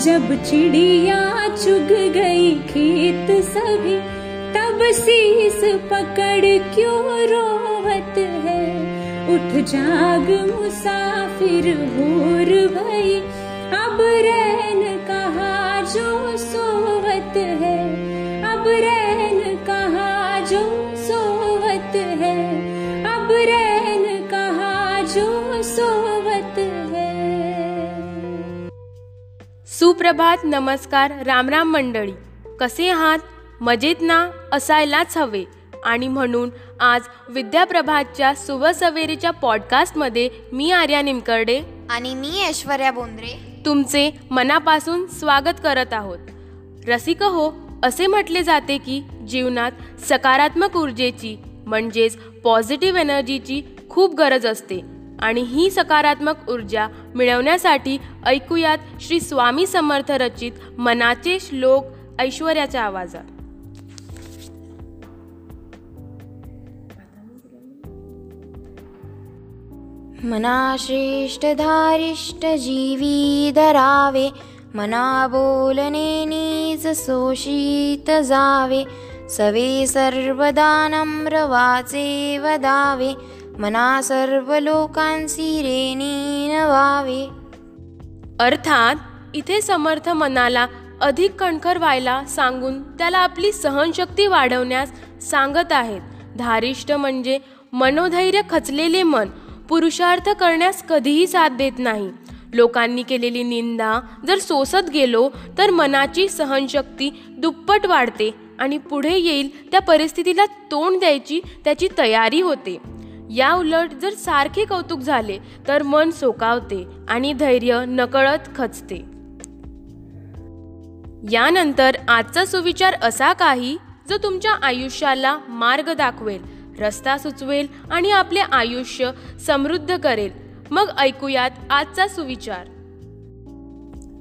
जब चिड़िया चुग गई खेत सभी, तब शीस पकड़ क्यों रोवत है? उठ जाग मुसाफिर भोर सुप्रभात नमस्कार रामराम मंडळी. कसे आहात? मजेत ना? असायलाच हवे. आणि म्हणून आज विद्याप्रभातच्या सुवसवेरीच्या पॉडकास्टमध्ये मी आर्या निमकर्डे. आणि मी ऐश्वर्या बोंद्रे. तुमचे मनापासून स्वागत करत आहोत. रसिक हो असे म्हटले जाते की जीवनात सकारात्मक ऊर्जेची म्हणजेच पॉझिटिव्ह एनर्जीची खूप गरज असते. आणि ही सकारात्मक ऊर्जा मिळवण्यासाठी ऐकूयात श्री स्वामी समर्थ रचित मनाचे श्लोक ऐश्वर्याच्या आवाजात. मना श्रेष्ठधारिष्ट जीवी धरावे मना बोलणे नीज शोषित जावे सवे सर्वदा नम्र वाचे वदावे मना सर्व लोकांसी रेणी नवावे अर्थात इथे समर्थ मनाला अधिक कणखर व्हायला सांगून त्याला आपली सहनशक्ती वाढवण्यास सांगत आहेत. धारिष्ट म्हणजे मनोधैर्य खचलेले मन पुरुषार्थ करण्यास कधीही साथ देत नाही. लोकांनी केलेली निंदा जर सोसत गेलो तर मनाची सहनशक्ती दुप्पट वाढते आणि पुढे येईल त्या परिस्थितीला तोंड द्यायची त्याची तयारी होते. या उलट जर सारखे कौतुक झाले तर मन सोकावते आणि धैर्य नकळत खचते. यानंतर आजचा सुविचार असा काही जो तुमच्या आयुष्याला मार्ग दाखवेल रस्ता सुचवेल आणि आपले आयुष्य समृद्ध करेल. मग ऐकूयात आजचा सुविचार.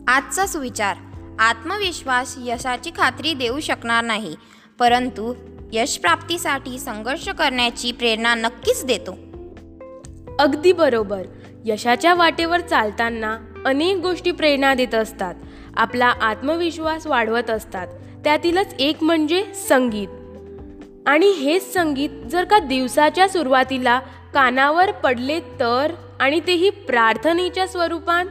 आजचा सुविचार आत्मविश्वास यशाची खात्री देऊ शकणार नाही परंतु यशप्राप्तीसाठी संघर्ष करण्याची प्रेरणा नक्कीच देतो. अगदी बरोबर. यशाच्या वाटेवर चालताना अनेक गोष्टी प्रेरणा देत असतात. आपला आत्मविश्वास वाढवत असतात. त्यातीलच एक म्हणजे संगीत. आणि हेच संगीत जर का दिवसाच्या सुरुवातीला कानावर पडले तर आणि तेही प्रार्थनेच्या स्वरूपात?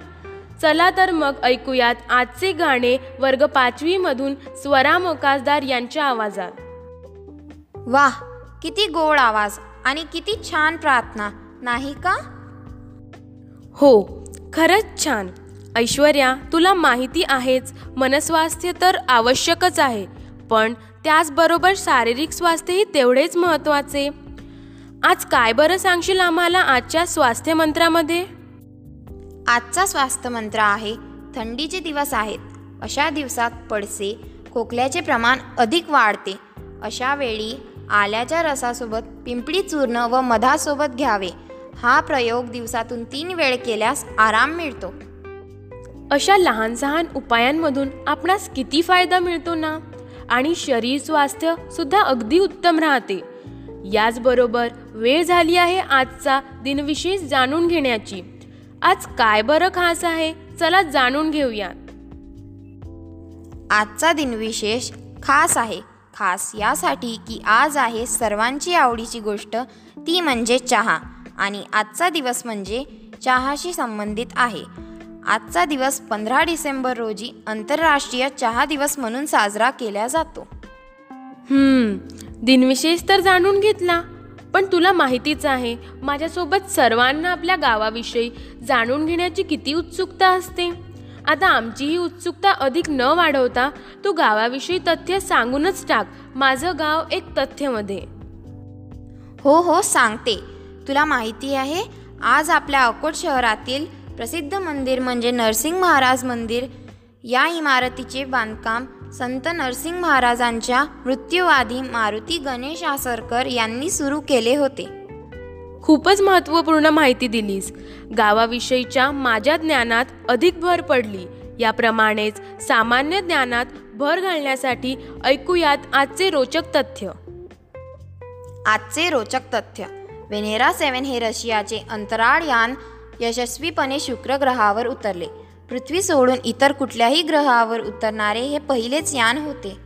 चला तर मग ऐकूयात आजचे गाणे वर्ग पाचवीमधून स्वरा मोकासदार यांच्या आवाजात. वाह किती गोड आवाज आणि किती छान प्रार्थना नाही का? हो खरंच छान. ऐश्वर्या तुला माहिती आहेच मनस्वास्थ्य तर आवश्यकच आहे पण त्याचबरोबर शारीरिक स्वास्थ्यही तेवढेच महत्त्वाचे. आज काय बरं सांगशील आम्हाला आजच्या स्वास्थ्य मंत्रामध्ये? आजचा स्वास्थ्य मंत्र आहे थंडीचे दिवस आहेत. अशा दिवसात पडसे खोकल्याचे प्रमाण अधिक वाढते. अशा वेळी आल्याच्या रसासोबत पिंपळी चूर्ण व मधासोबत घ्यावे. हा प्रयोग दिवसातून तीन वेळ केल्यास आराम मिळतो. अशा लहान सहान उपायांमधून आपणास किती फायदा मिळतो ना? आणि शरीर स्वास्थ्य सुद्धा अगदी उत्तम राहते. याचबरोबर वेळ झाली आहे आजचा दिनविशेष जाणून घेण्याची. आज काय बरं खास आहे? चला जाणून घेऊया. आजचा दिनविशेष खास आहे. खास यासाठी की आज आहे सर्वांची आवडीची गोष्ट ती म्हणजे चहा. आणि आजचा दिवस म्हणजे चहाशी संबंधित आहे. आजचा दिवस पंधरा डिसेंबर रोजी आंतरराष्ट्रीय चहा दिवस म्हणून साजरा केला जातो. दिनविशेष तर जाणून घेतला. पण तुला माहितीच आहे माझ्यासोबत सर्वांना आपल्या गावाविषयी जाणून घेण्याची किती उत्सुकता असते. आता आमची ही उत्सुकता अधिक न वाढवता तू गावाविषयी तथ्य सांगूनच टाक. माझं गाव एक तथ्यमध्ये. हो हो सांगते. तुला माहिती आहे आज आपल्या अकोट शहरातील प्रसिद्ध मंदिर म्हणजे नरसिंग महाराज मंदिर. या इमारतीचे बांधकाम संत नरसिंग महाराजांच्या मृत्यूआधी मारुती गणेश आसरकर यांनी सुरू केले होते. खूपच महत्त्वपूर्ण माहिती दिलीस. गावाविषयीच्या माझ्या ज्ञानात अधिक भर पडली. याप्रमाणेच सामान्य ज्ञानात भर घालण्यासाठी ऐकूयात आजचे रोचक तथ्य. आजचे रोचक तथ्य. वेनेरा सेवन हे रशियाचे अंतराळ यान यशस्वीपणे शुक्र ग्रहावर उतरले. पृथ्वी सोडून इतर कुठल्याही ग्रहावर उतरणारे हे पहिलेच यान होते.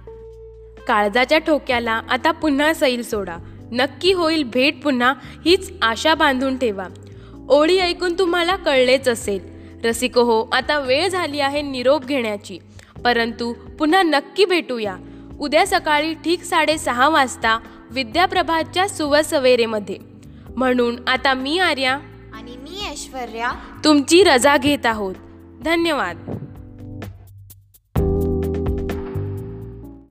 काळजाच्या ठोक्याला आता पुन्हा सैल सोडा. नक्की होईल भेट पुन्हा हीच आशा बांधून ठेवा. ओळी ऐकून तुम्हाला कळलेच असेल. रसिक हो आता वेळ झाली आहे निरोप घेण्याची. परंतु पुन्हा नक्की भेटूया. उद्या सकाळी ठीक साडेसहा वाजता विद्याप्रभातच्या सुवसवेरेमध्ये. म्हणून आता मी आर्या आणि मी ऐश्वर्या. तुमची रजा घेत आहोत. धन्यवाद.